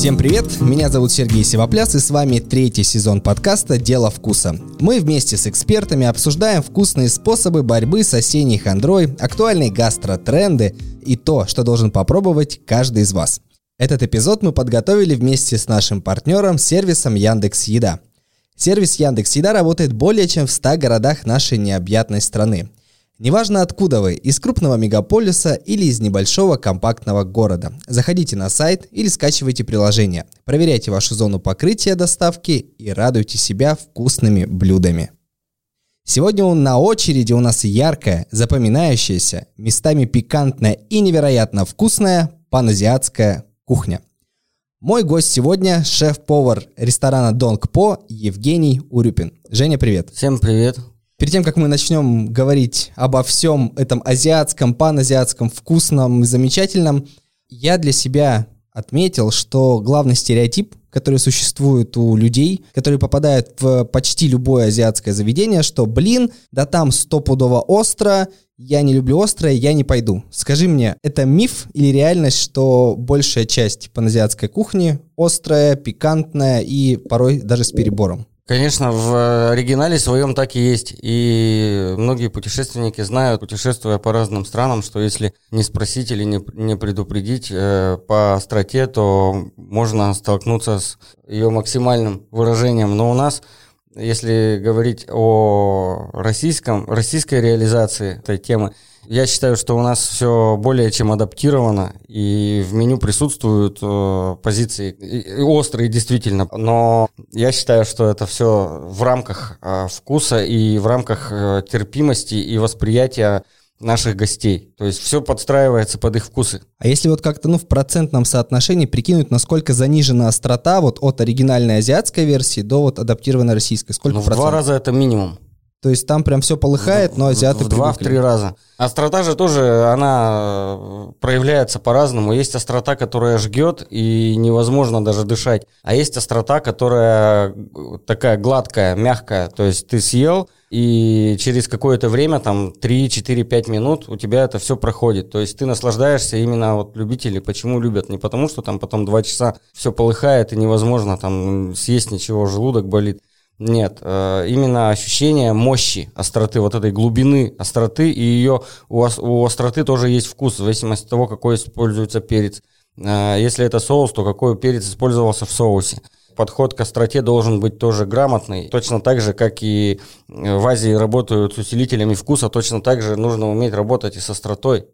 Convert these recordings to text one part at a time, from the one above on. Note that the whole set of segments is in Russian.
Всем привет, меня зовут Сергей Севопляс и с вами третий сезон подкаста «Дело вкуса». Мы вместе с экспертами обсуждаем вкусные способы борьбы с осенней хандрой, актуальные гастротренды и то, что должен попробовать каждый из вас. Этот эпизод мы подготовили вместе с нашим партнером сервисом Яндекс Еда. Сервис Яндекс Еда работает более чем в 100 городах нашей необъятной страны. Неважно откуда вы, из крупного мегаполиса или из небольшого компактного города. Заходите на сайт или скачивайте приложение. Проверяйте вашу зону покрытия доставки и радуйте себя вкусными блюдами. Сегодня на очереди у нас яркая, запоминающаяся, местами пикантная и невероятно вкусная паназиатская кухня. Мой гость сегодня – шеф-повар ресторана Донг По Евгений Урюпин. Женя, привет. Всем привет. Перед тем, как мы начнем говорить обо всем этом азиатском, паназиатском, вкусном и замечательном, я для себя отметил, что главный стереотип, который существует у людей, которые попадают в почти любое азиатское заведение, что, блин, да там стопудово остро, я не люблю острое, я не пойду. Скажи мне, это миф или реальность, что большая часть паназиатской кухни острая, пикантная и порой даже с перебором? Конечно, в оригинале своем так и есть. И многие путешественники знают, путешествуя по разным странам, что если не спросить или не, не предупредить э, по остроте, то можно столкнуться с ее максимальным выражением. Но у нас если говорить о российском, российской реализации этой темы, я считаю, что у нас все более чем адаптировано, и в меню присутствуют э, позиции и, и острые действительно, но я считаю, что это все в рамках э, вкуса и в рамках э, терпимости и восприятия наших гостей. То есть все подстраивается под их вкусы. А если вот как-то ну, в процентном соотношении прикинуть, насколько занижена острота вот от оригинальной азиатской версии до вот адаптированной российской? Сколько ну, в процентов? два раза это минимум. То есть там прям все полыхает, но азиаты В два, в три раза. Острота же тоже, она э, проявляется по-разному. Есть острота, которая жгет, и невозможно даже дышать. А есть острота, которая э, такая гладкая, мягкая. То есть ты съел, и через какое-то время, там 3, 4, 5 минут у тебя это все проходит. То есть ты наслаждаешься именно вот любители, почему любят. Не потому, что там потом 2 часа все полыхает и невозможно там съесть ничего, желудок болит. Нет, э, именно ощущение мощи, остроты, вот этой глубины остроты, и ее у, у остроты тоже есть вкус, в зависимости от того, какой используется перец. Э, если это соус, то какой перец использовался в соусе. Подход к остроте должен быть тоже грамотный. Точно так же, как и в Азии работают с усилителями вкуса, точно так же нужно уметь работать и с остротой.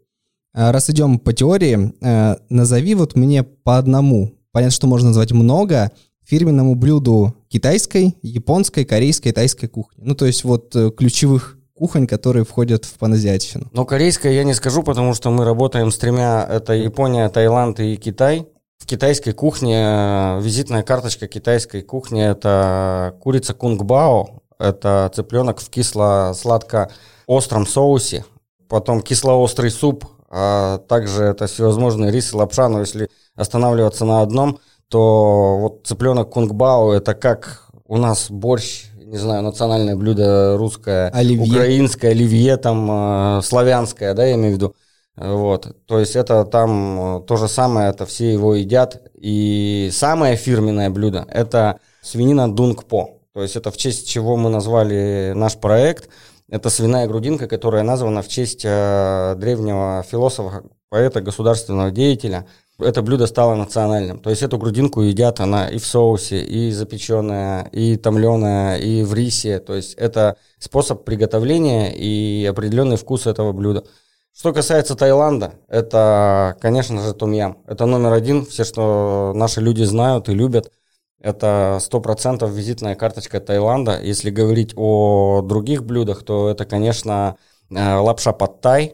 Раз идем по теории, э, назови вот мне по одному. Понятно, что можно назвать много, фирменному блюду китайской, японской, корейской, тайской кухни. Ну, то есть вот э, ключевых кухонь, которые входят в паназиатщину. Ну, корейская я не скажу, потому что мы работаем с тремя. Это Япония, Таиланд и Китай. В китайской кухне э, визитная карточка китайской кухни – это курица кунгбао, это цыпленок в кисло-сладко-остром соусе, потом кисло-острый суп, а также это всевозможные рис и лапша, но если останавливаться на одном – то вот цыпленок кунгбао это как у нас борщ, не знаю, национальное блюдо русское, оливье. украинское, оливье там, э, славянское, да, я имею в виду. Вот, то есть это там э, то же самое, это все его едят. И самое фирменное блюдо – это свинина дунгпо. То есть это в честь чего мы назвали наш проект. Это свиная грудинка, которая названа в честь э, древнего философа, поэта, государственного деятеля – это блюдо стало национальным. То есть эту грудинку едят она и в соусе, и запеченная, и томленая, и в рисе. То есть это способ приготовления и определенный вкус этого блюда. Что касается Таиланда, это, конечно же, тумьям. Это номер один, все, что наши люди знают и любят. Это 100% визитная карточка Таиланда. Если говорить о других блюдах, то это, конечно, э, лапша под тай,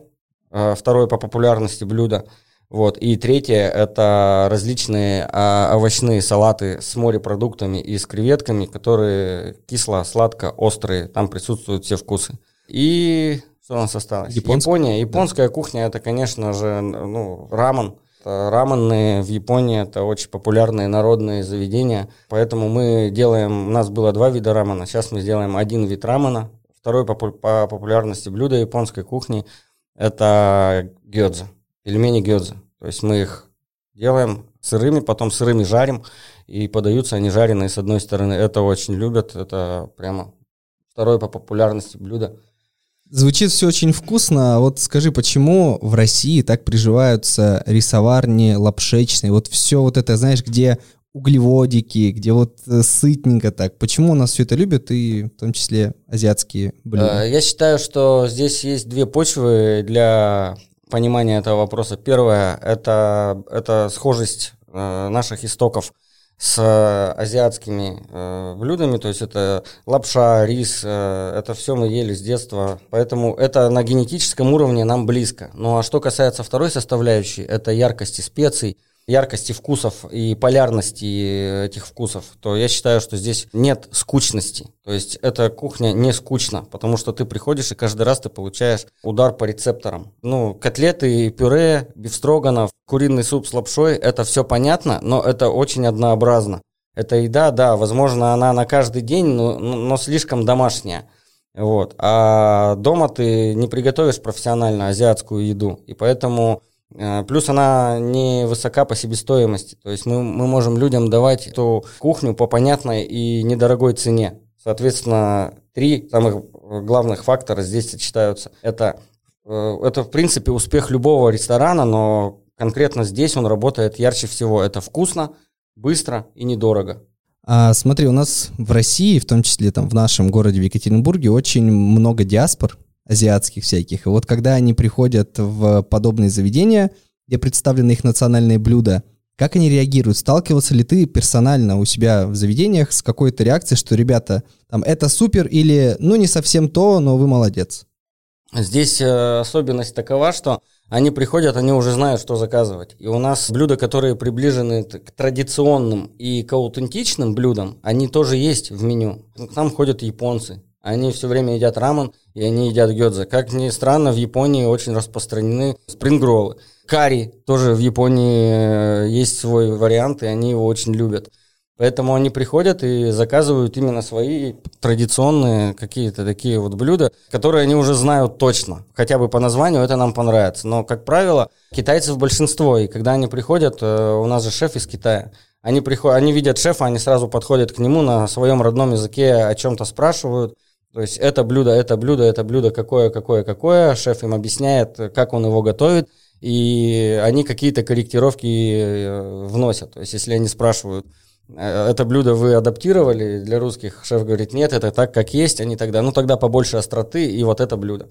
э, второе по популярности блюдо – вот. И третье – это различные а, овощные салаты с морепродуктами и с креветками, которые кисло, сладко, острые. Там присутствуют все вкусы. И что у нас осталось? Японск... Япония. Японская да. кухня – это, конечно же, ну, рамен. Раменные в Японии – это очень популярные народные заведения. Поэтому мы делаем… У нас было два вида рамена. Сейчас мы сделаем один вид рамена. Второй по, по популярности блюда японской кухни – это гёдза. Пельмени гёдза. То есть мы их делаем сырыми, потом сырыми жарим, и подаются они жареные с одной стороны. Это очень любят, это прямо второе по популярности блюдо. Звучит все очень вкусно. А вот скажи, почему в России так приживаются рисоварни, лапшечные? Вот все вот это, знаешь, где углеводики, где вот э, сытненько так. Почему у нас все это любят, и в том числе азиатские блюда? Э, я считаю, что здесь есть две почвы для понимания этого вопроса. Первое это, это схожесть э, наших истоков с азиатскими э, блюдами, то есть это лапша, рис, э, это все мы ели с детства, поэтому это на генетическом уровне нам близко. Ну а что касается второй составляющей, это яркости специй, яркости вкусов и полярности этих вкусов, то я считаю, что здесь нет скучности. То есть эта кухня не скучна, потому что ты приходишь и каждый раз ты получаешь удар по рецепторам. Ну, котлеты, пюре, бифстроганов, куриный суп с лапшой, это все понятно, но это очень однообразно. Эта еда, да, возможно, она на каждый день, но, но слишком домашняя. Вот. А дома ты не приготовишь профессионально азиатскую еду. И поэтому плюс она не высока по себестоимости. То есть мы, мы можем людям давать эту кухню по понятной и недорогой цене. Соответственно, три самых главных фактора здесь сочетаются. Это, э, это в принципе успех любого ресторана, но конкретно здесь он работает ярче всего. Это вкусно, быстро и недорого. А, смотри, у нас в России, в том числе там в нашем городе в Екатеринбурге, очень много диаспор, азиатских всяких. И вот когда они приходят в подобные заведения, где представлены их национальные блюда, как они реагируют? Сталкивался ли ты персонально у себя в заведениях с какой-то реакцией, что, ребята, там, это супер или, ну, не совсем то, но вы молодец? Здесь э, особенность такова, что они приходят, они уже знают, что заказывать. И у нас блюда, которые приближены к традиционным и к аутентичным блюдам, они тоже есть в меню. К нам ходят японцы, они все время едят рамен, и они едят гёдзе. Как ни странно, в Японии очень распространены спрингроллы. Карри тоже в Японии э, есть свой вариант, и они его очень любят. Поэтому они приходят и заказывают именно свои традиционные какие-то такие вот блюда, которые они уже знают точно. Хотя бы по названию это нам понравится. Но, как правило, китайцев большинство. И когда они приходят, э, у нас же шеф из Китая, они, приходят, они видят шефа, они сразу подходят к нему на своем родном языке, о чем-то спрашивают. То есть это блюдо, это блюдо, это блюдо, какое, какое, какое. Шеф им объясняет, как он его готовит, и они какие-то корректировки э, вносят. То есть если они спрашивают, «Э, это блюдо вы адаптировали для русских, шеф говорит, нет, это так, как есть, они тогда, ну тогда побольше остроты, и вот это блюдо.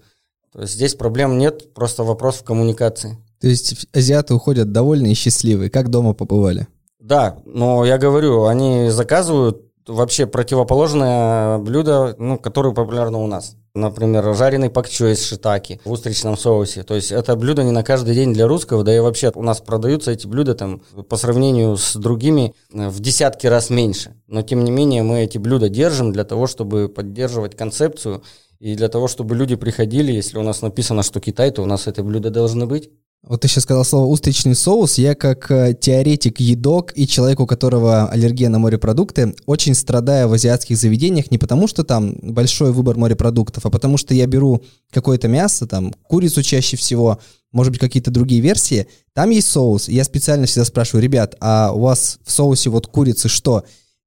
То есть здесь проблем нет, просто вопрос в коммуникации. То есть азиаты уходят довольны и счастливые. Как дома побывали? Да, но я говорю, они заказывают вообще противоположное блюдо, ну, которое популярно у нас. Например, жареный пакчо из шитаки в устричном соусе. То есть это блюдо не на каждый день для русского, да и вообще у нас продаются эти блюда там по сравнению с другими э, в десятки раз меньше. Но тем не менее мы эти блюда держим для того, чтобы поддерживать концепцию и для того, чтобы люди приходили, если у нас написано, что Китай, то у нас эти блюда должны быть. Вот ты сейчас сказал слово «устричный соус». Я как э, теоретик едок и человек, у которого аллергия на морепродукты, очень страдаю в азиатских заведениях не потому, что там большой выбор морепродуктов, а потому что я беру какое-то мясо, там курицу чаще всего, может быть, какие-то другие версии, там есть соус. Я специально всегда спрашиваю, ребят, а у вас в соусе вот курицы что?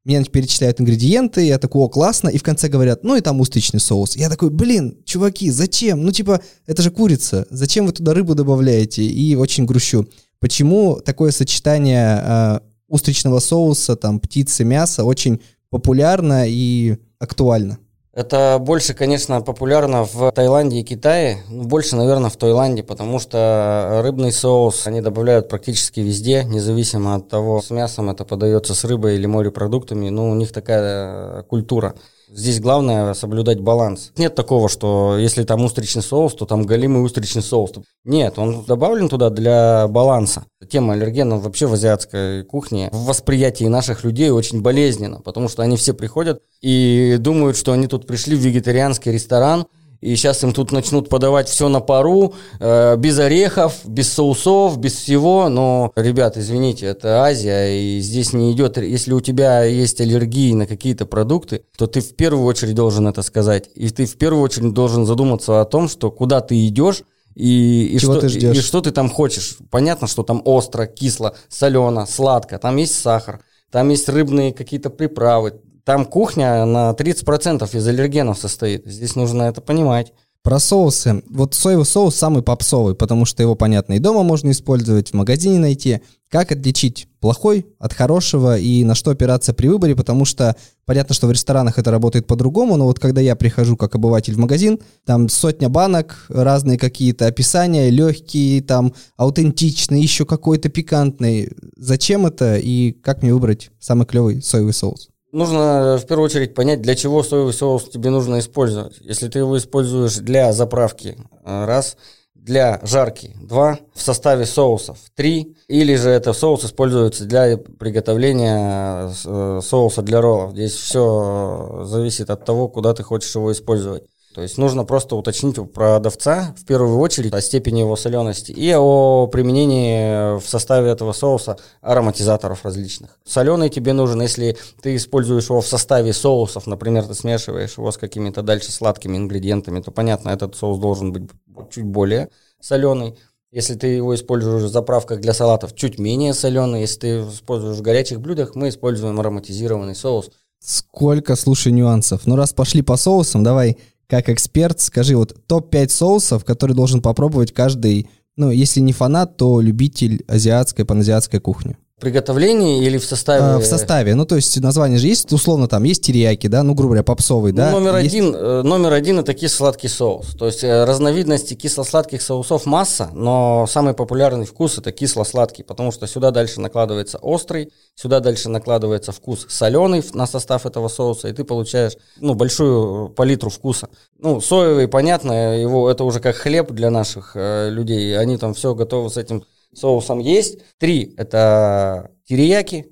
Мне перечисляют ингредиенты, я такой, о, классно, и в конце говорят, ну и там устричный соус. Я такой, блин, чуваки, зачем? Ну типа, это же курица, зачем вы туда рыбу добавляете? И очень грущу. Почему такое сочетание э, устричного соуса, там, птицы, мяса очень популярно и актуально? Это больше, конечно, популярно в Таиланде и Китае. Ну, больше, наверное, в Таиланде, потому что рыбный соус они добавляют практически везде, независимо от того, с мясом это подается с рыбой или морепродуктами. Ну, у них такая культура. Здесь главное соблюдать баланс. Нет такого, что если там устричный соус, то там галимый устричный соус. Нет, он добавлен туда для баланса. Тема аллергенов вообще в азиатской кухне в восприятии наших людей очень болезненно, потому что они все приходят и думают, что они тут пришли в вегетарианский ресторан, и сейчас им тут начнут подавать все на пару, э, без орехов, без соусов, без всего. Но, ребят, извините, это Азия, и здесь не идет... Если у тебя есть аллергии на какие-то продукты, то ты в первую очередь должен это сказать. И ты в первую очередь должен задуматься о том, что куда ты идешь, И, и, Чего что, ты ждешь? и что ты там хочешь. Понятно, что там остро, кисло, солено, сладко, там есть сахар, там есть рыбные какие-то приправы. Там кухня на 30% из аллергенов состоит. Здесь нужно это понимать. Про соусы. Вот соевый соус самый попсовый, потому что его, понятно, и дома можно использовать, в магазине найти. Как отличить плохой от хорошего и на что опираться при выборе, потому что понятно, что в ресторанах это работает по-другому, но вот когда я прихожу как обыватель в магазин, там сотня банок, разные какие-то описания, легкие, там аутентичные, еще какой-то пикантный. Зачем это и как мне выбрать самый клевый соевый соус? Нужно в первую очередь понять, для чего соевый соус тебе нужно использовать. Если ты его используешь для заправки, э, раз, для жарки, два, в составе соусов, три, или же это соус используется для приготовления э, соуса для роллов. Здесь все зависит от того, куда ты хочешь его использовать. То есть нужно просто уточнить у продавца в первую очередь о степени его солености и о применении в составе этого соуса ароматизаторов различных. Соленый тебе нужен, если ты используешь его в составе соусов, например, ты смешиваешь его с какими-то дальше сладкими ингредиентами, то понятно, этот соус должен быть чуть более соленый. Если ты его используешь в заправках для салатов, чуть менее соленый. Если ты используешь в горячих блюдах, мы используем ароматизированный соус. Сколько, слушай, нюансов. Ну, раз пошли по соусам, давай как эксперт, скажи вот топ-5 соусов, которые должен попробовать каждый, ну, если не фанат, то любитель азиатской, паназиатской кухни. Приготовлении или в составе? А, в составе. Ну, то есть название же есть, условно, там есть терияки, да, ну, грубо говоря, попсовый, Ну, да. номер, Есть- один, э, номер один это кисло-сладкий соус. То есть э, разновидностей кисло-сладких соусов масса, но самый популярный вкус это кисло-сладкий, потому что сюда дальше накладывается острый, сюда дальше накладывается вкус соленый на состав этого соуса, и ты получаешь ну, большую палитру вкуса. Ну, соевый, понятно, его это уже как хлеб для наших э, людей, они там все готовы с этим соусом есть. Три это терияки,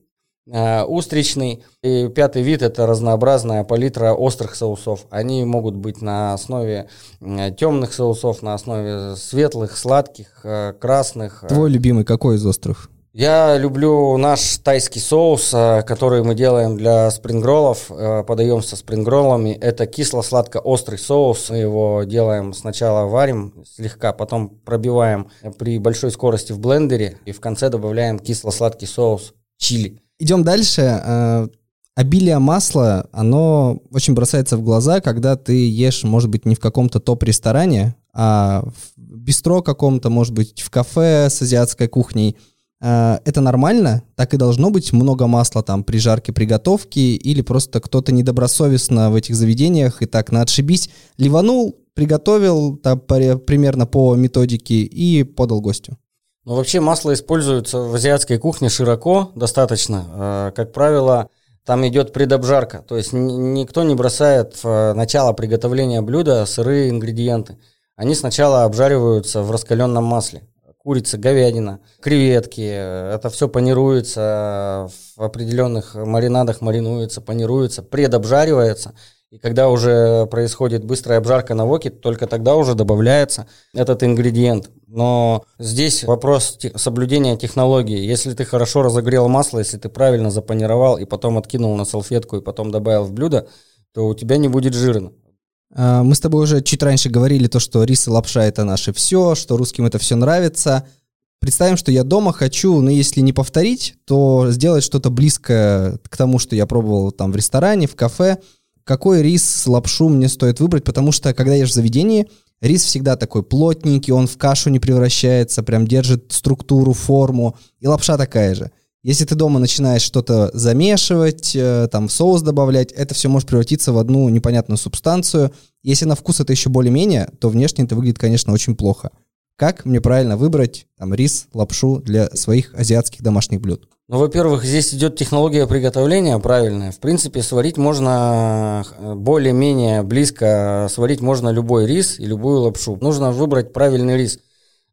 э, устричный. И пятый вид – это разнообразная палитра острых соусов. Они могут быть на основе э, темных соусов, на основе светлых, сладких, э, красных. Твой любимый какой из острых? Я люблю наш тайский соус, э, который мы делаем для спрингроллов, э, подаем со спрингроллами. Это кисло-сладко-острый соус. Мы его делаем сначала варим слегка, потом пробиваем при большой скорости в блендере и в конце добавляем кисло-сладкий соус чили. Идем дальше. Э, Обилие масла, оно очень бросается в глаза, когда ты ешь, может быть, не в каком-то топ-ресторане, а в бистро каком-то, может быть, в кафе с азиатской кухней. Э, Это нормально? Так и должно быть много масла там при жарке приготовки? Или просто кто-то недобросовестно в этих заведениях и так на отшибись ливанул, приготовил там, примерно по методике и подал гостю? Ну, вообще масло используется в азиатской кухне широко, достаточно. Э, Как правило, там идет предобжарка, то есть никто не бросает в э, начало приготовления блюда сырые ингредиенты. Они сначала обжариваются в раскаленном масле. Курица, говядина, креветки, это все панируется, в определенных маринадах маринуется, панируется, предобжаривается. И когда уже происходит быстрая обжарка на воке, только тогда уже добавляется этот ингредиент. Но здесь вопрос соблюдения технологии. Если ты хорошо разогрел масло, если ты правильно запанировал и потом откинул на салфетку и потом добавил в блюдо, то у тебя не будет жирно. А, Мы с тобой уже чуть раньше говорили то, что рис и лапша это наше все, что русским это все нравится. Представим, что я дома хочу, ну если не повторить, то сделать что-то близкое к тому, что я пробовал там в ресторане, в кафе. Какой рис, лапшу мне стоит выбрать, потому что когда ешь в заведении, рис всегда такой плотненький, он в кашу не превращается, прям держит структуру, форму, и лапша такая же. Если ты дома начинаешь что-то замешивать, э, там соус добавлять, это все может превратиться в одну непонятную субстанцию. Если на вкус это еще более-менее, то внешне это выглядит, конечно, очень плохо. Как мне правильно выбрать там рис, лапшу для своих азиатских домашних блюд? Ну, во-первых, здесь идет технология приготовления правильная. В принципе, сварить можно э, более-менее близко, сварить можно любой рис и любую лапшу. Нужно выбрать правильный рис.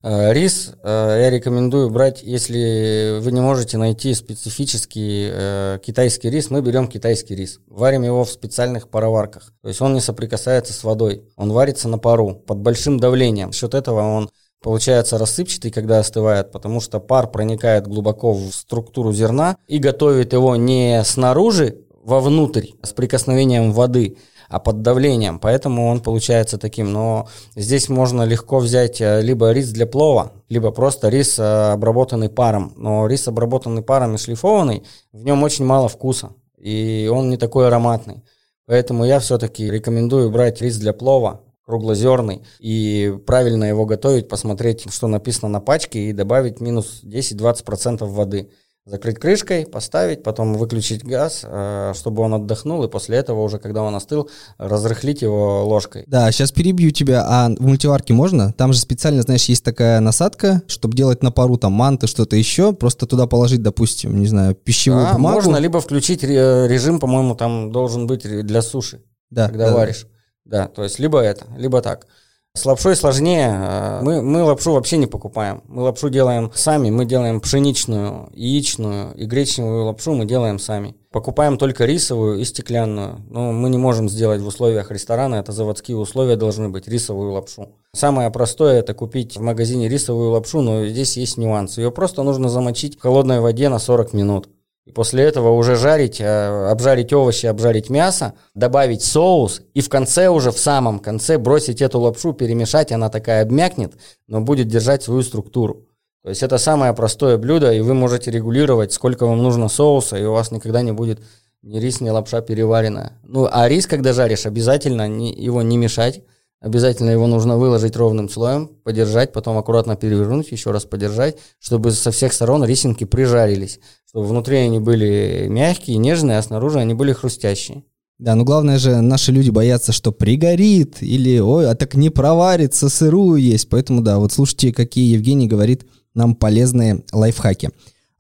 Э, Рис э, я рекомендую брать, если вы не можете найти специфический э, китайский рис, мы берем китайский рис. Варим его в специальных пароварках. То есть он не соприкасается с водой. Он варится на пару под большим давлением. За счет этого он получается рассыпчатый, когда остывает, потому что пар проникает глубоко в структуру зерна и готовит его не снаружи, вовнутрь, с прикосновением воды, а под давлением, поэтому он получается таким. Но здесь можно легко взять э, либо рис для плова, либо просто рис, э, обработанный паром. Но рис, обработанный паром и шлифованный, в нем очень мало вкуса, и он не такой ароматный. Поэтому я все-таки рекомендую брать рис для плова, круглозерный, и правильно его готовить, посмотреть, что написано на пачке, и добавить минус 10-20% воды закрыть крышкой, поставить, потом выключить газ, э, чтобы он отдохнул, и после этого уже, когда он остыл, разрыхлить его ложкой. Да, сейчас перебью тебя, а в мультиварке можно? Там же специально, знаешь, есть такая насадка, чтобы делать на пару там манты, что-то еще, просто туда положить, допустим, не знаю, пищевую да, бумагу. можно, либо включить режим, по-моему, там должен быть для суши, да, когда да, варишь. Да. да, то есть либо это, либо так. С лапшой сложнее. А, мы, мы лапшу вообще не покупаем. Мы лапшу делаем сами. Мы делаем пшеничную, яичную и гречневую лапшу мы делаем сами. Покупаем только рисовую и стеклянную. Но мы не можем сделать в условиях ресторана. Это заводские условия должны быть. Рисовую лапшу. Самое простое это купить в магазине рисовую лапшу, но здесь есть нюанс. Ее просто нужно замочить в холодной воде на 40 минут. И после этого уже жарить, э, обжарить овощи, обжарить мясо, добавить соус и в конце уже, в самом конце бросить эту лапшу, перемешать, она такая обмякнет, но будет держать свою структуру. То есть это самое простое блюдо, и вы можете регулировать, сколько вам нужно соуса, и у вас никогда не будет ни рис, ни лапша переваренная. Ну, а рис, когда жаришь, обязательно его не мешать, обязательно его нужно выложить ровным слоем, подержать, потом аккуратно перевернуть, еще раз подержать, чтобы со всех сторон рисинки прижарились чтобы внутри они были мягкие, нежные, а снаружи они были хрустящие. Да, но главное же, наши люди боятся, что пригорит, или, ой, а так не проварится, сырую есть. Поэтому, да, вот слушайте, какие Евгений говорит нам полезные лайфхаки.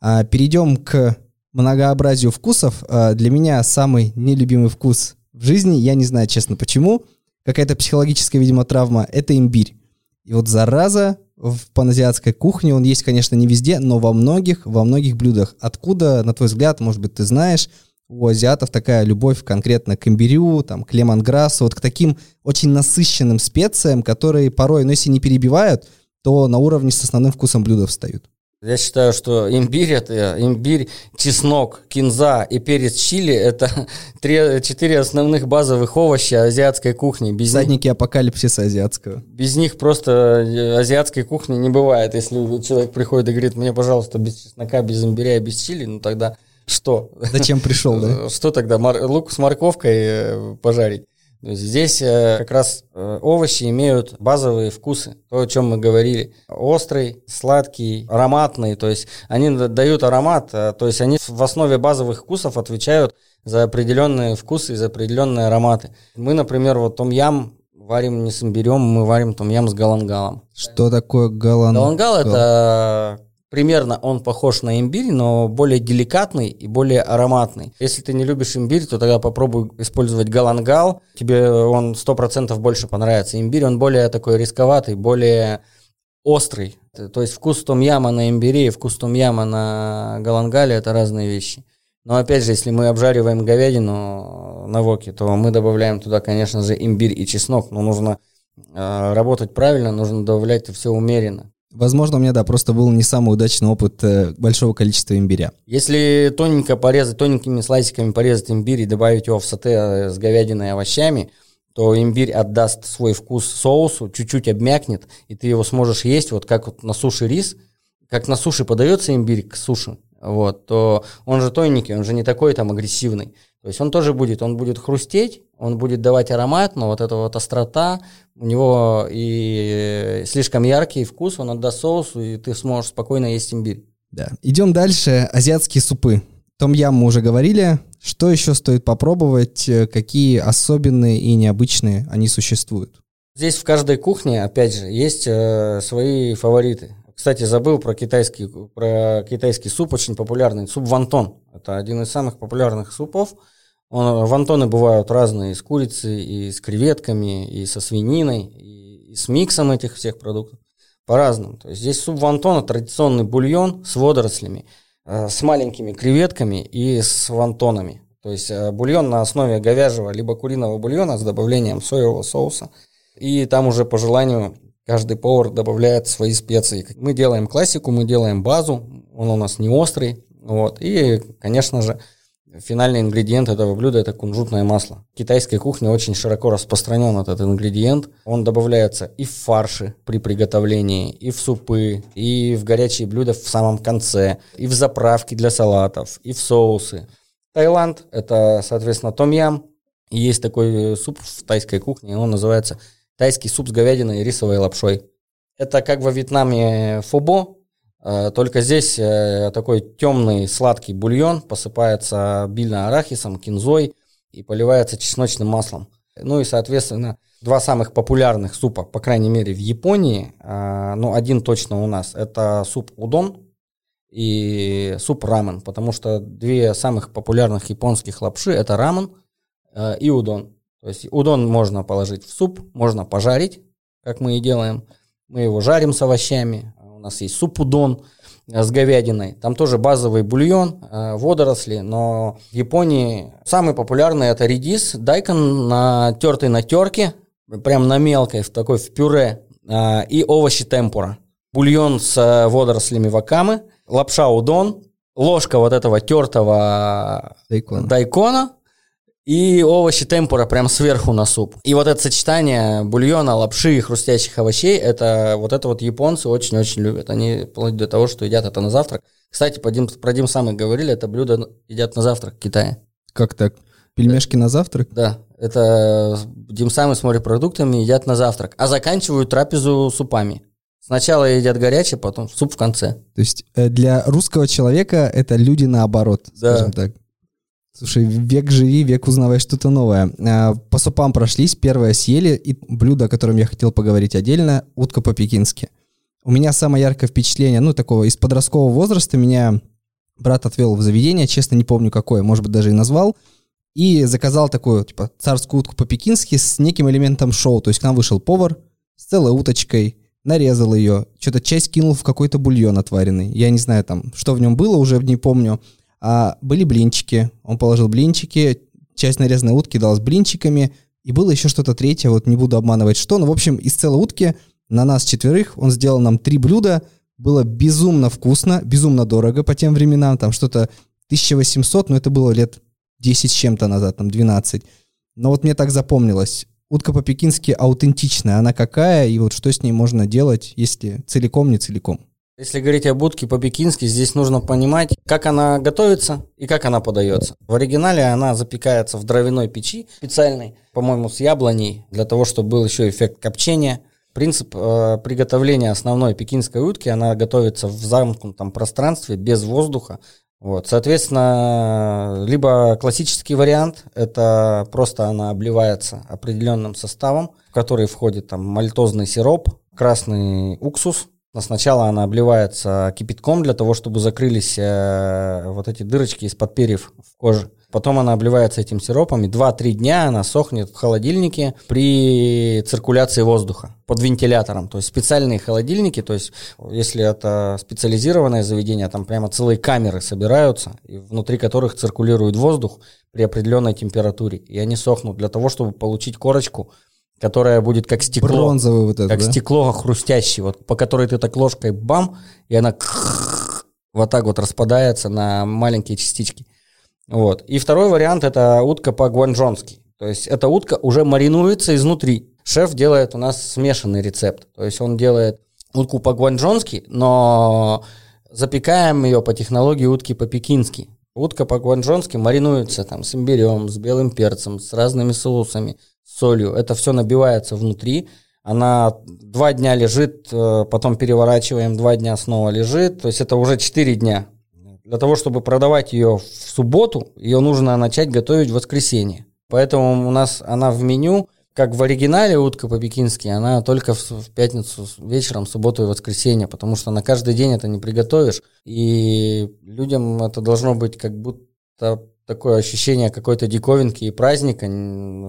А, перейдем к многообразию вкусов. А, для меня самый нелюбимый вкус в жизни, я не знаю, честно, почему, какая-то психологическая, видимо, травма, это имбирь. И вот зараза в паназиатской кухне, он есть, конечно, не везде, но во многих, во многих блюдах. Откуда, на твой взгляд, может быть, ты знаешь, у азиатов такая любовь конкретно к имбирю, там, к лемонграссу, вот к таким очень насыщенным специям, которые порой, ну, если не перебивают, то на уровне с основным вкусом блюда встают. Я считаю, что имбирь это имбирь, чеснок, кинза и перец чили это три, четыре основных базовых овоща азиатской кухни. Без Задники них, апокалипсиса азиатского. Без них просто э, азиатской кухни не бывает. Если человек приходит и говорит, мне, пожалуйста, без чеснока, без имбиря и без чили, ну тогда что? Зачем пришел, да? Что тогда? Лук с морковкой э, пожарить? Здесь э, как раз э, овощи имеют базовые вкусы, то, о чем мы говорили. Острый, сладкий, ароматный, то есть они дают аромат, э, то есть они в основе базовых вкусов отвечают за определенные вкусы и за определенные ароматы. Мы, например, вот том-ям варим не с имбирем, мы варим том-ям с галангалом. Что такое галангал? Галангал – это Примерно он похож на имбирь, но более деликатный и более ароматный. Если ты не любишь имбирь, то тогда попробуй использовать галангал. Тебе он 100% больше понравится. Имбирь, он более такой рисковатый, более острый. То есть вкус том-яма на имбире и вкус том-яма на галангале – это разные вещи. Но опять же, если мы обжариваем говядину на воке, то мы добавляем туда, конечно же, имбирь и чеснок. Но нужно э, работать правильно, нужно добавлять все умеренно. Возможно, у меня, да, просто был не самый удачный опыт э, большого количества имбиря. Если тоненько порезать, тоненькими слайсиками порезать имбирь и добавить его в сате э, с говядиной и овощами, то имбирь отдаст свой вкус соусу, чуть-чуть обмякнет, и ты его сможешь есть, вот как вот на суши рис, как на суши подается имбирь к суше, вот, то он же тоненький, он же не такой там агрессивный. То есть он тоже будет, он будет хрустеть, он будет давать аромат, но вот эта вот острота, у него и слишком яркий вкус, он отдаст соусу, и ты сможешь спокойно есть имбирь. Да. Идем дальше. Азиатские супы. Том ям мы уже говорили. Что еще стоит попробовать? Какие особенные и необычные они существуют? Здесь в каждой кухне, опять же, есть э, свои фавориты. Кстати, забыл про китайский, про китайский суп, очень популярный. Суп вантон. Это один из самых популярных супов. Он, вантоны бывают разные, с курицей, и с креветками, и со свининой, и, и с миксом этих всех продуктов. По-разному. То есть здесь суп вантона, традиционный бульон с водорослями, э, с маленькими креветками и с вантонами. То есть э, бульон на основе говяжьего либо куриного бульона с добавлением соевого соуса. И там уже по желанию Каждый повар добавляет свои специи. Мы делаем классику, мы делаем базу, он у нас не острый. Вот. И, конечно же, Финальный ингредиент этого блюда – это кунжутное масло. В китайской кухне очень широко распространен этот ингредиент. Он добавляется и в фарши при приготовлении, и в супы, и в горячие блюда в самом конце, и в заправки для салатов, и в соусы. Таиланд – это, соответственно, том-ям. Есть такой суп в тайской кухне, он называется тайский суп с говядиной и рисовой лапшой. Это как во Вьетнаме фобо, Э, только здесь э, такой темный сладкий бульон посыпается обильно арахисом, кинзой и поливается чесночным маслом. Ну и, соответственно, два самых популярных супа, по крайней мере, в Японии, э, ну, один точно у нас, это суп удон и суп рамен, потому что две самых популярных японских лапши – это рамен и удон. То есть удон можно положить в суп, можно пожарить, как мы и делаем. Мы его жарим с овощами, у нас есть суп-удон э, с говядиной. Там тоже базовый бульон, э, водоросли, но в Японии самый популярный это редис, дайкон натертый на терке, прям на мелкой, в такой в пюре, э, и овощи темпура. Бульон с водорослями вакамы, лапша удон, ложка вот этого тертого дайкона, дайкона и овощи темпура прям сверху на суп. И вот это сочетание бульона, лапши и хрустящих овощей, это вот это вот японцы очень-очень любят. Они вплоть до того, что едят это на завтрак. Кстати, про Дим, про Дим самый говорили, это блюдо едят на завтрак в Китае. Как так? Пельмешки на завтрак? Да, это Дим самый с морепродуктами едят на завтрак, а заканчивают трапезу супами. Сначала едят горячий, потом суп в конце. То есть э, для русского человека это люди наоборот, да. скажем так. Слушай, век живи, век узнавай что-то новое. А, по супам прошлись, первое съели, и блюдо, о котором я хотел поговорить отдельно, утка по-пекински. У меня самое яркое впечатление, ну, такого из подросткового возраста, меня брат отвел в заведение, честно не помню какое, может быть, даже и назвал, и заказал такую, типа, царскую утку по-пекински с неким элементом шоу. То есть к нам вышел повар с целой уточкой, нарезал ее, что-то часть кинул в какой-то бульон отваренный. Я не знаю там, что в нем было, уже не помню. А были блинчики. Он положил блинчики, часть нарезанной утки дал с блинчиками, и было еще что-то третье, вот не буду обманывать что. Но, в общем, из целой утки на нас четверых он сделал нам три блюда. Было безумно вкусно, безумно дорого по тем временам. Там что-то 1800, но это было лет 10 с чем-то назад, там 12. Но вот мне так запомнилось. Утка по-пекински аутентичная. Она какая, и вот что с ней можно делать, если целиком, не целиком? Если говорить об утке по-пекински, здесь нужно понимать, как она готовится и как она подается. В оригинале она запекается в дровяной печи специальной, по-моему, с яблоней, для того, чтобы был еще эффект копчения. Принцип э, приготовления основной пекинской утки, она готовится в замкнутом пространстве, без воздуха. Вот, соответственно, либо классический вариант, это просто она обливается определенным составом, в который входит там мальтозный сироп, красный уксус, но сначала она обливается кипятком для того, чтобы закрылись э, вот эти дырочки из-под перьев в коже. Потом она обливается этим сиропом, и 2-3 дня она сохнет в холодильнике при циркуляции воздуха под вентилятором. То есть специальные холодильники, то есть если это специализированное заведение, там прямо целые камеры собираются, и внутри которых циркулирует воздух при определенной температуре. И они сохнут для того, чтобы получить корочку которая будет как стекло. Бронзовый вот этот, Как да? стекло хрустящий, вот, по которой ты так ложкой бам, и она вот так вот распадается на маленькие частички. Вот. И второй вариант это утка по-гуанчжонски. То есть эта утка уже маринуется изнутри. Шеф делает у нас смешанный рецепт. То есть он делает утку по-гуанчжонски, но запекаем ее по технологии утки по-пекински. Утка по-гуанчжонски маринуется там с имбирем, с белым перцем, с разными соусами, солью. Это все набивается внутри. Она два дня лежит, э, потом переворачиваем, два дня снова лежит. То есть это уже четыре дня. Для того, чтобы продавать ее в субботу, ее нужно начать готовить в воскресенье. Поэтому у нас она в меню, как в оригинале утка по-пекински, она только в пятницу вечером, субботу и воскресенье, потому что на каждый день это не приготовишь. И людям это должно быть как будто такое ощущение какой-то диковинки и праздника,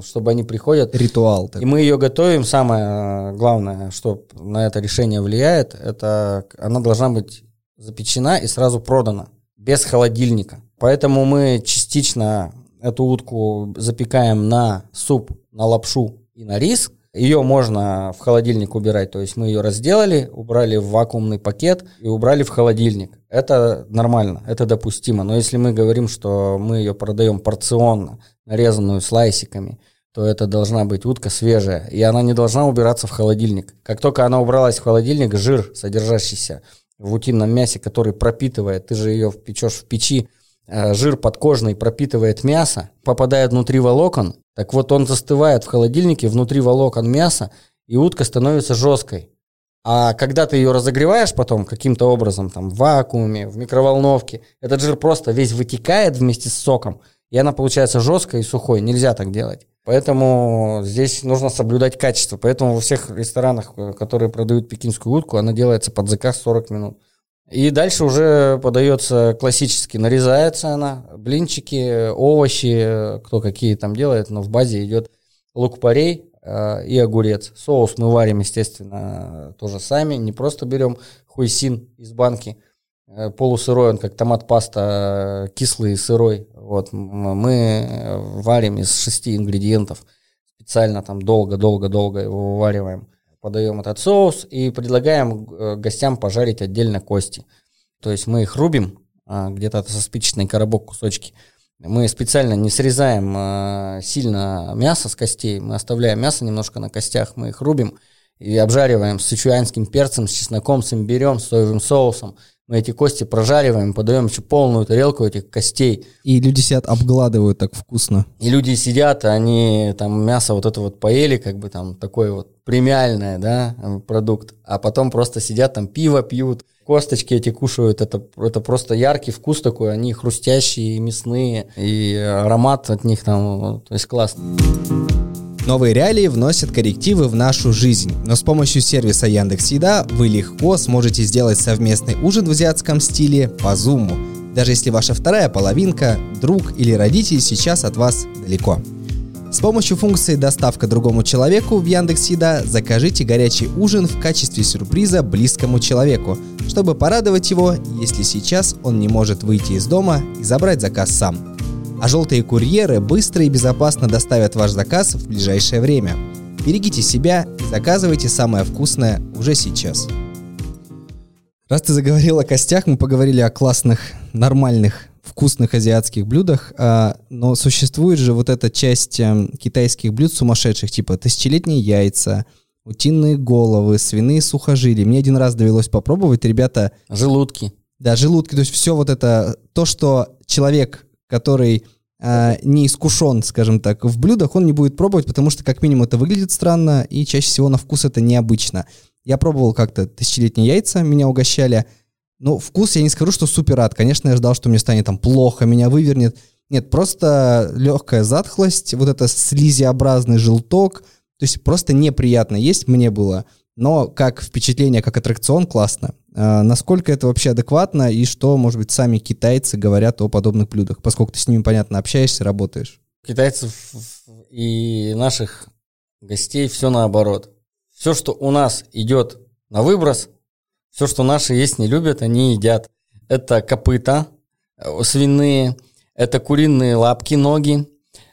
чтобы они приходят. Ритуал. Такой. И мы ее готовим. Самое главное, что на это решение влияет, это она должна быть запечена и сразу продана, без холодильника. Поэтому мы частично эту утку запекаем на суп, на лапшу и на рис, Ее можно в холодильник убирать, то есть мы ее разделали, убрали в вакуумный пакет и убрали в холодильник. Это нормально, это допустимо. Но если мы говорим, что мы ее продаем порционно, нарезанную слайсиками, то это должна быть утка свежая, и она не должна убираться в холодильник. Как только она убралась в холодильник, жир, содержащийся в утином мясе, который пропитывает, ты же ее печешь в печи, жир подкожный пропитывает мясо, попадает внутри волокон, так вот он застывает в холодильнике внутри волокон мяса, и утка становится жесткой. А когда ты ее разогреваешь потом каким-то образом, там, в вакууме, в микроволновке, этот жир просто весь вытекает вместе с соком, и она получается жесткой и сухой. Нельзя так делать. Поэтому здесь нужно соблюдать качество. Поэтому во всех ресторанах, э, которые продают пекинскую утку, она делается под заказ 40 минут. И дальше уже подается классически, нарезается она, блинчики, овощи, кто какие там делает, но в базе идет лук-порей э, и огурец. Соус мы варим, естественно, тоже сами, не просто берем хуйсин из банки, э, полусырой, он как томат-паста, кислый и сырой. Вот, мы варим из шести ингредиентов, специально там долго-долго-долго его вывариваем подаем этот соус и предлагаем э, гостям пожарить отдельно кости. То есть мы их рубим, а, где-то со спичечный коробок кусочки. Мы специально не срезаем а, сильно мясо с костей, мы оставляем мясо немножко на костях, мы их рубим и обжариваем с сычуанским перцем, с чесноком, с имбирем, с соевым соусом. Мы эти кости прожариваем, подаем еще полную тарелку этих костей. И люди сидят, обгладывают так вкусно. И люди сидят, они там мясо вот это вот поели, как бы там такой вот премиальное, да, продукт. А потом просто сидят там пиво пьют, косточки эти кушают. Это, это просто яркий вкус такой, они хрустящие, мясные, и аромат от них там, то есть классно. Новые реалии вносят коррективы в нашу жизнь, но с помощью сервиса Яндекс Еда вы легко сможете сделать совместный ужин в азиатском стиле по зуму, даже если ваша вторая половинка, друг или родитель сейчас от вас далеко. С помощью функции «Доставка другому человеку» в Яндекс Еда закажите горячий ужин в качестве сюрприза близкому человеку, чтобы порадовать его, если сейчас он не может выйти из дома и забрать заказ сам а желтые курьеры быстро и безопасно доставят ваш заказ в ближайшее время. Берегите себя и заказывайте самое вкусное уже сейчас. Раз ты заговорил о костях, мы поговорили о классных, нормальных, вкусных азиатских блюдах, а, но существует же вот эта часть а, китайских блюд сумасшедших, типа тысячелетние яйца, утиные головы, свиные сухожилия. Мне один раз довелось попробовать, ребята... Желудки. Да, желудки, то есть все вот это, то, что человек который э, не искушен, скажем так, в блюдах, он не будет пробовать, потому что как минимум это выглядит странно, и чаще всего на вкус это необычно. Я пробовал как-то тысячелетние яйца, меня угощали. Но вкус я не скажу, что супер рад. Конечно, я ждал, что мне станет там плохо, меня вывернет. Нет, просто легкая затхлость, вот это слизиобразный желток. То есть просто неприятно есть мне было. Но как впечатление, как аттракцион классно. А насколько это вообще адекватно и что, может быть, сами китайцы говорят о подобных блюдах, поскольку ты с ними, понятно, общаешься, работаешь? Китайцев и наших гостей все наоборот. Все, что у нас идет на выброс, все, что наши есть не любят, они едят. Это копыта э, свиные, это куриные лапки, ноги,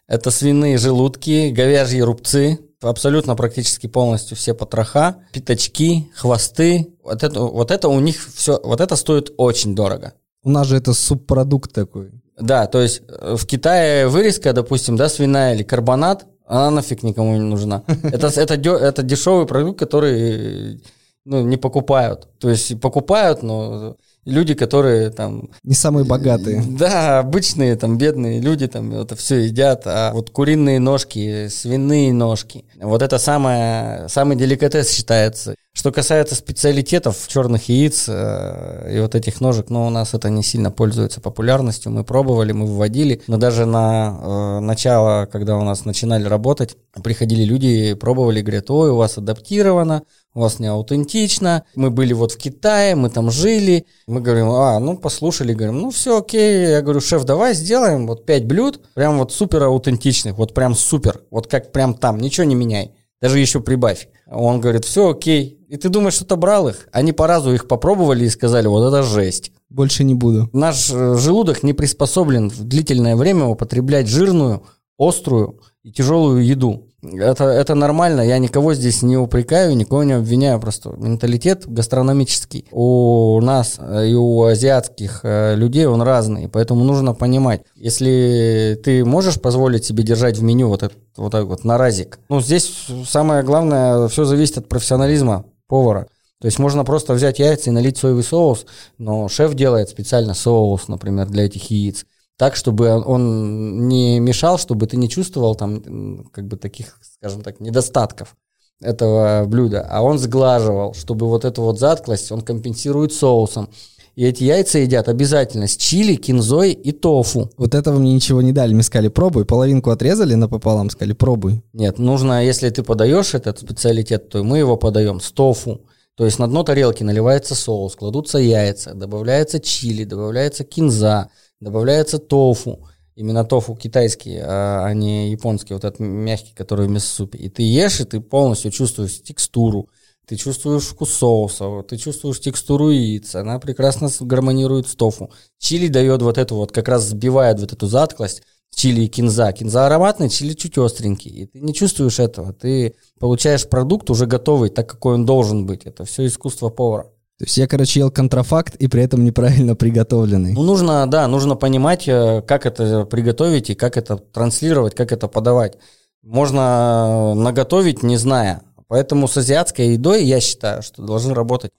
это свиные желудки, говяжьи рубцы, абсолютно практически полностью все потроха, пятачки, хвосты. Вот это, вот это у них все, вот это стоит очень дорого. У нас же это субпродукт такой. Да, то есть э, в Китае вырезка, допустим, да, свиная или карбонат, она нафиг никому не нужна. Это, это, это дешевый продукт, который ну, не покупают. То есть покупают, но люди, которые там... Не самые богатые. Да, обычные там бедные люди там это все едят, а вот куриные ножки, свиные ножки, вот это самое, самый деликатес считается. Что касается специалитетов черных яиц э, и вот этих ножек, ну, у нас это не сильно пользуется популярностью. Мы пробовали, мы вводили, но даже на э, начало, когда у нас начинали работать, приходили люди, пробовали, говорят, ой, у вас адаптировано, у вас не аутентично, мы были вот в Китае, мы там жили, мы говорим, а, ну, послушали, говорим, ну, все окей, я говорю, шеф, давай сделаем вот пять блюд, прям вот супер аутентичных, вот прям супер, вот как прям там, ничего не меняй, даже еще прибавь. Он говорит, все окей, и ты думаешь, что-то брал их? Они по разу их попробовали и сказали, вот это жесть. Больше не буду. Наш э, желудок не приспособлен в длительное время употреблять жирную, острую и тяжелую еду. Это, это нормально, я никого здесь не упрекаю, никого не обвиняю, просто менталитет гастрономический. У нас и у азиатских э, людей он разный, поэтому нужно понимать, если ты можешь позволить себе держать в меню вот, этот, вот так вот на разик, ну здесь самое главное, все зависит от профессионализма повара. То есть можно просто взять яйца и налить соевый соус, но шеф делает специально соус, например, для этих яиц так, чтобы он не мешал, чтобы ты не чувствовал там как бы таких, скажем так, недостатков этого блюда, а он сглаживал, чтобы вот эту вот затклость он компенсирует соусом. И эти яйца едят обязательно с чили, кинзой и тофу. Вот этого мне ничего не дали. Мы сказали, пробуй. Половинку отрезали напополам, сказали, пробуй. Нет, нужно, если ты подаешь этот специалитет, то мы его подаем с тофу. То есть на дно тарелки наливается соус, кладутся яйца, добавляется чили, добавляется кинза, добавляется тофу. Именно тофу китайский, а, а не японский, вот этот мягкий, который в мясо И ты ешь, и ты полностью чувствуешь текстуру, ты чувствуешь вкус соуса, ты чувствуешь текстуру яиц, она прекрасно гармонирует с тофу. Чили дает вот эту вот, как раз сбивает вот эту затклость, чили и кинза. Кинза ароматный, чили чуть остренький. И ты не чувствуешь этого. Ты получаешь продукт уже готовый, так какой он должен быть. Это все искусство повара. То есть я, короче, ел контрафакт и при этом неправильно приготовленный. Ну, нужно, да, нужно понимать, э, как это приготовить и как это транслировать, как это подавать. Можно наготовить, не зная. Поэтому с азиатской едой я считаю, что должны работать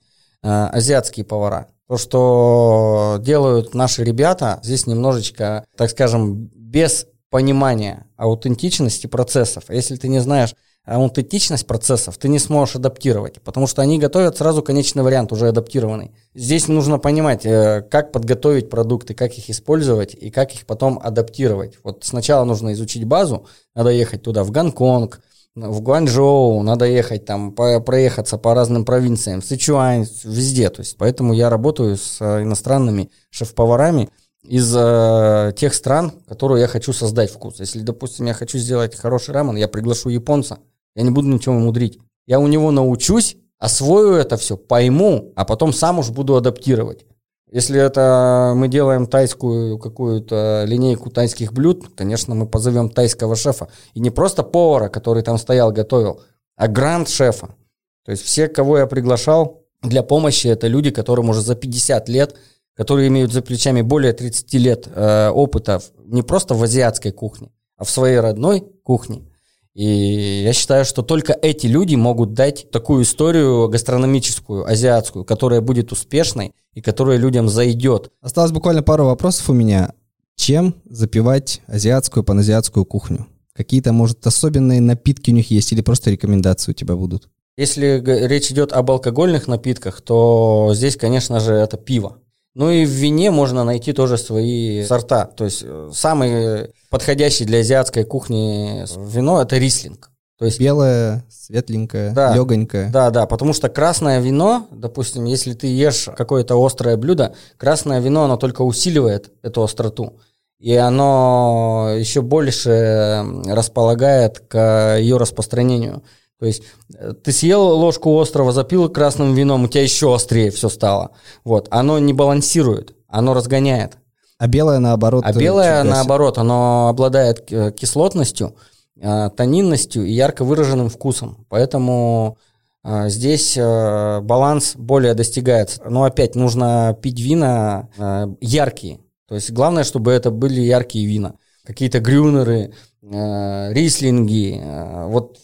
э, азиатские повара. То, что делают наши ребята, здесь немножечко, так скажем, без понимания аутентичности процессов. Если ты не знаешь аутентичность процессов ты не сможешь адаптировать, потому что они готовят сразу конечный вариант, уже адаптированный. Здесь нужно понимать, э, как подготовить продукты, как их использовать и как их потом адаптировать. Вот сначала нужно изучить базу, надо ехать туда, в Гонконг, в Гуанчжоу, надо ехать там, проехаться по разным провинциям, в Сычуань, везде. То есть, поэтому я работаю с э, иностранными шеф-поварами из э, тех стран, которые я хочу создать вкус. Если, допустим, я хочу сделать хороший рамен, я приглашу японца, я не буду ничего мудрить. Я у него научусь, освою это все, пойму, а потом сам уж буду адаптировать. Если это мы делаем тайскую какую-то линейку тайских блюд, конечно, мы позовем тайского шефа. И не просто повара, который там стоял, готовил, а гранд-шефа. То есть все, кого я приглашал для помощи, это люди, которым уже за 50 лет, которые имеют за плечами более 30 лет э, опыта не просто в азиатской кухне, а в своей родной кухне. И я считаю, что только эти люди могут дать такую историю гастрономическую, азиатскую, которая будет успешной и которая людям зайдет. Осталось буквально пару вопросов у меня. Чем запивать азиатскую, паназиатскую кухню? Какие-то, может, особенные напитки у них есть или просто рекомендации у тебя будут? Если речь идет об алкогольных напитках, то здесь, конечно же, это пиво. Ну и в вине можно найти тоже свои сорта. То есть э, самый подходящий для азиатской кухни вино – это рислинг. То есть белое, светленькое, да, легонькое. Да, да, потому что красное вино, допустим, если ты ешь какое-то острое блюдо, красное вино, оно только усиливает эту остроту. И оно еще больше располагает к ее распространению. То есть э, ты съел ложку острова, запил красным вином, у тебя еще острее все стало. Вот, оно не балансирует, оно разгоняет. А белое наоборот. А белое наоборот, оно обладает э, кислотностью, э, тонинностью и ярко выраженным вкусом. Поэтому здесь баланс более достигается. Но опять нужно пить вина яркие. То есть главное, чтобы это были яркие вина. Какие-то грюнеры, рислинги. Вот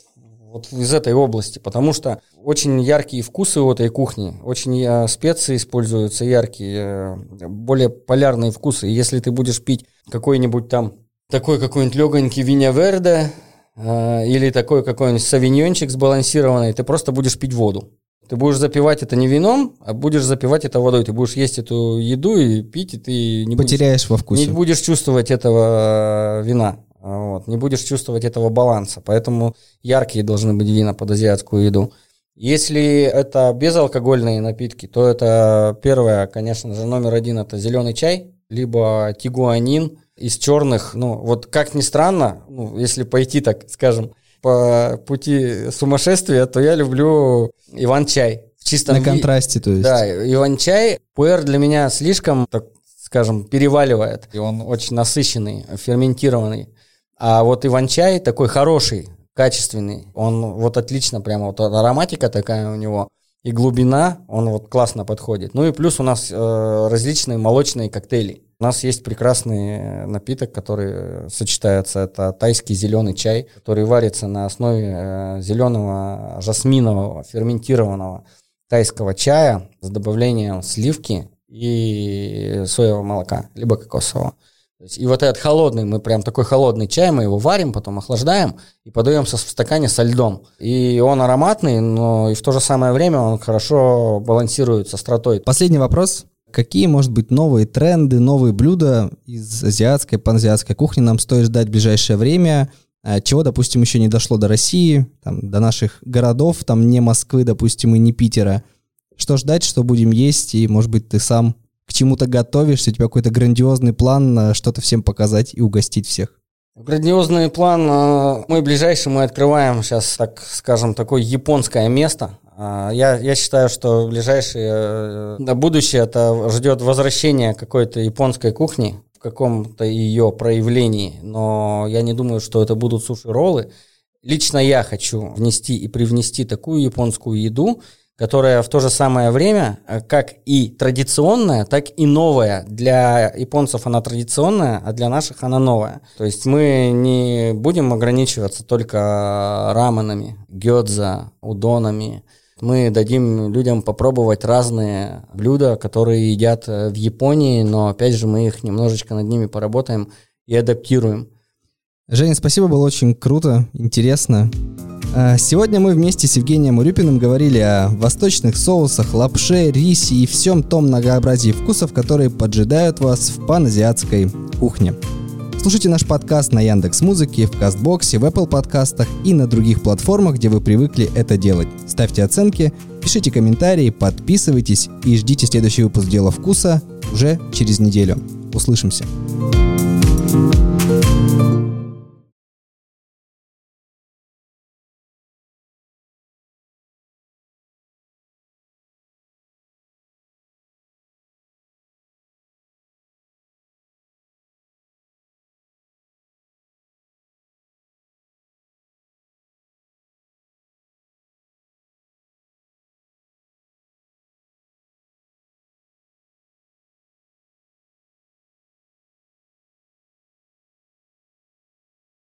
вот из этой области, потому что очень яркие вкусы у этой кухни, очень э, специи используются яркие, э, более полярные вкусы. если ты будешь пить какой-нибудь там такой какой-нибудь легонький виня верде э, или такой какой-нибудь савиньончик сбалансированный, ты просто будешь пить воду. Ты будешь запивать это не вином, а будешь запивать это водой. Ты будешь есть эту еду и пить, и ты не потеряешь будешь, во вкусе. Не будешь чувствовать этого вина. Вот, не будешь чувствовать этого баланса. Поэтому яркие должны быть вина под азиатскую еду. Если это безалкогольные напитки, то это первое, конечно же, номер один это зеленый чай, либо тигуанин из черных. Ну, вот как ни странно, ну, если пойти, так скажем, по пути сумасшествия, то я люблю иван-чай. В чистом На контрасте, то есть. Да, иван-чай. Пуэр для меня слишком, так скажем, переваливает. И он очень насыщенный, ферментированный. А вот иван-чай такой хороший, качественный. Он вот отлично, прямо вот ароматика такая у него и глубина, он вот классно подходит. Ну и плюс у нас э, различные молочные коктейли. У нас есть прекрасный напиток, который сочетается. Это тайский зеленый чай, который варится на основе э, зеленого жасминового ферментированного тайского чая с добавлением сливки и соевого молока, либо кокосового. И вот этот холодный, мы прям такой холодный чай, мы его варим, потом охлаждаем и подаем в стакане со льдом. И он ароматный, но и в то же самое время он хорошо балансирует с остротой. Последний вопрос. Какие, может быть, новые тренды, новые блюда из азиатской, паназиатской кухни нам стоит ждать в ближайшее время? А чего, допустим, еще не дошло до России, там, до наших городов, там не Москвы, допустим, и не Питера. Что ждать, что будем есть, и, может быть, ты сам к чему-то готовишься, у тебя какой-то грандиозный план что-то всем показать и угостить всех? Грандиозный план. Э, мой ближайший мы открываем сейчас, так скажем, такое японское место. А, я, я считаю, что ближайшее э, будущее это ждет возвращение какой-то японской кухни в каком-то ее проявлении. Но я не думаю, что это будут суши-роллы. Лично я хочу внести и привнести такую японскую еду, которая в то же самое время, э, как и традиционная, так и новая. Для японцев она традиционная, а для наших она новая. То есть мы не будем ограничиваться только раменами, гёдза, удонами. Мы дадим людям попробовать разные блюда, которые едят э, в Японии, но опять же мы их немножечко над ними поработаем и адаптируем. Женя, спасибо, было очень круто, интересно. А, сегодня мы вместе с Евгением Урюпиным говорили о восточных соусах, лапше, рисе и всем том многообразии вкусов, которые поджидают вас в паназиатской кухне. Слушайте наш подкаст на Яндекс Музыке, в Кастбоксе, в Apple подкастах и на других платформах, где вы привыкли это делать. Ставьте оценки, пишите комментарии, подписывайтесь и ждите следующий выпуск «Дела вкуса» уже через неделю. Услышимся. thank you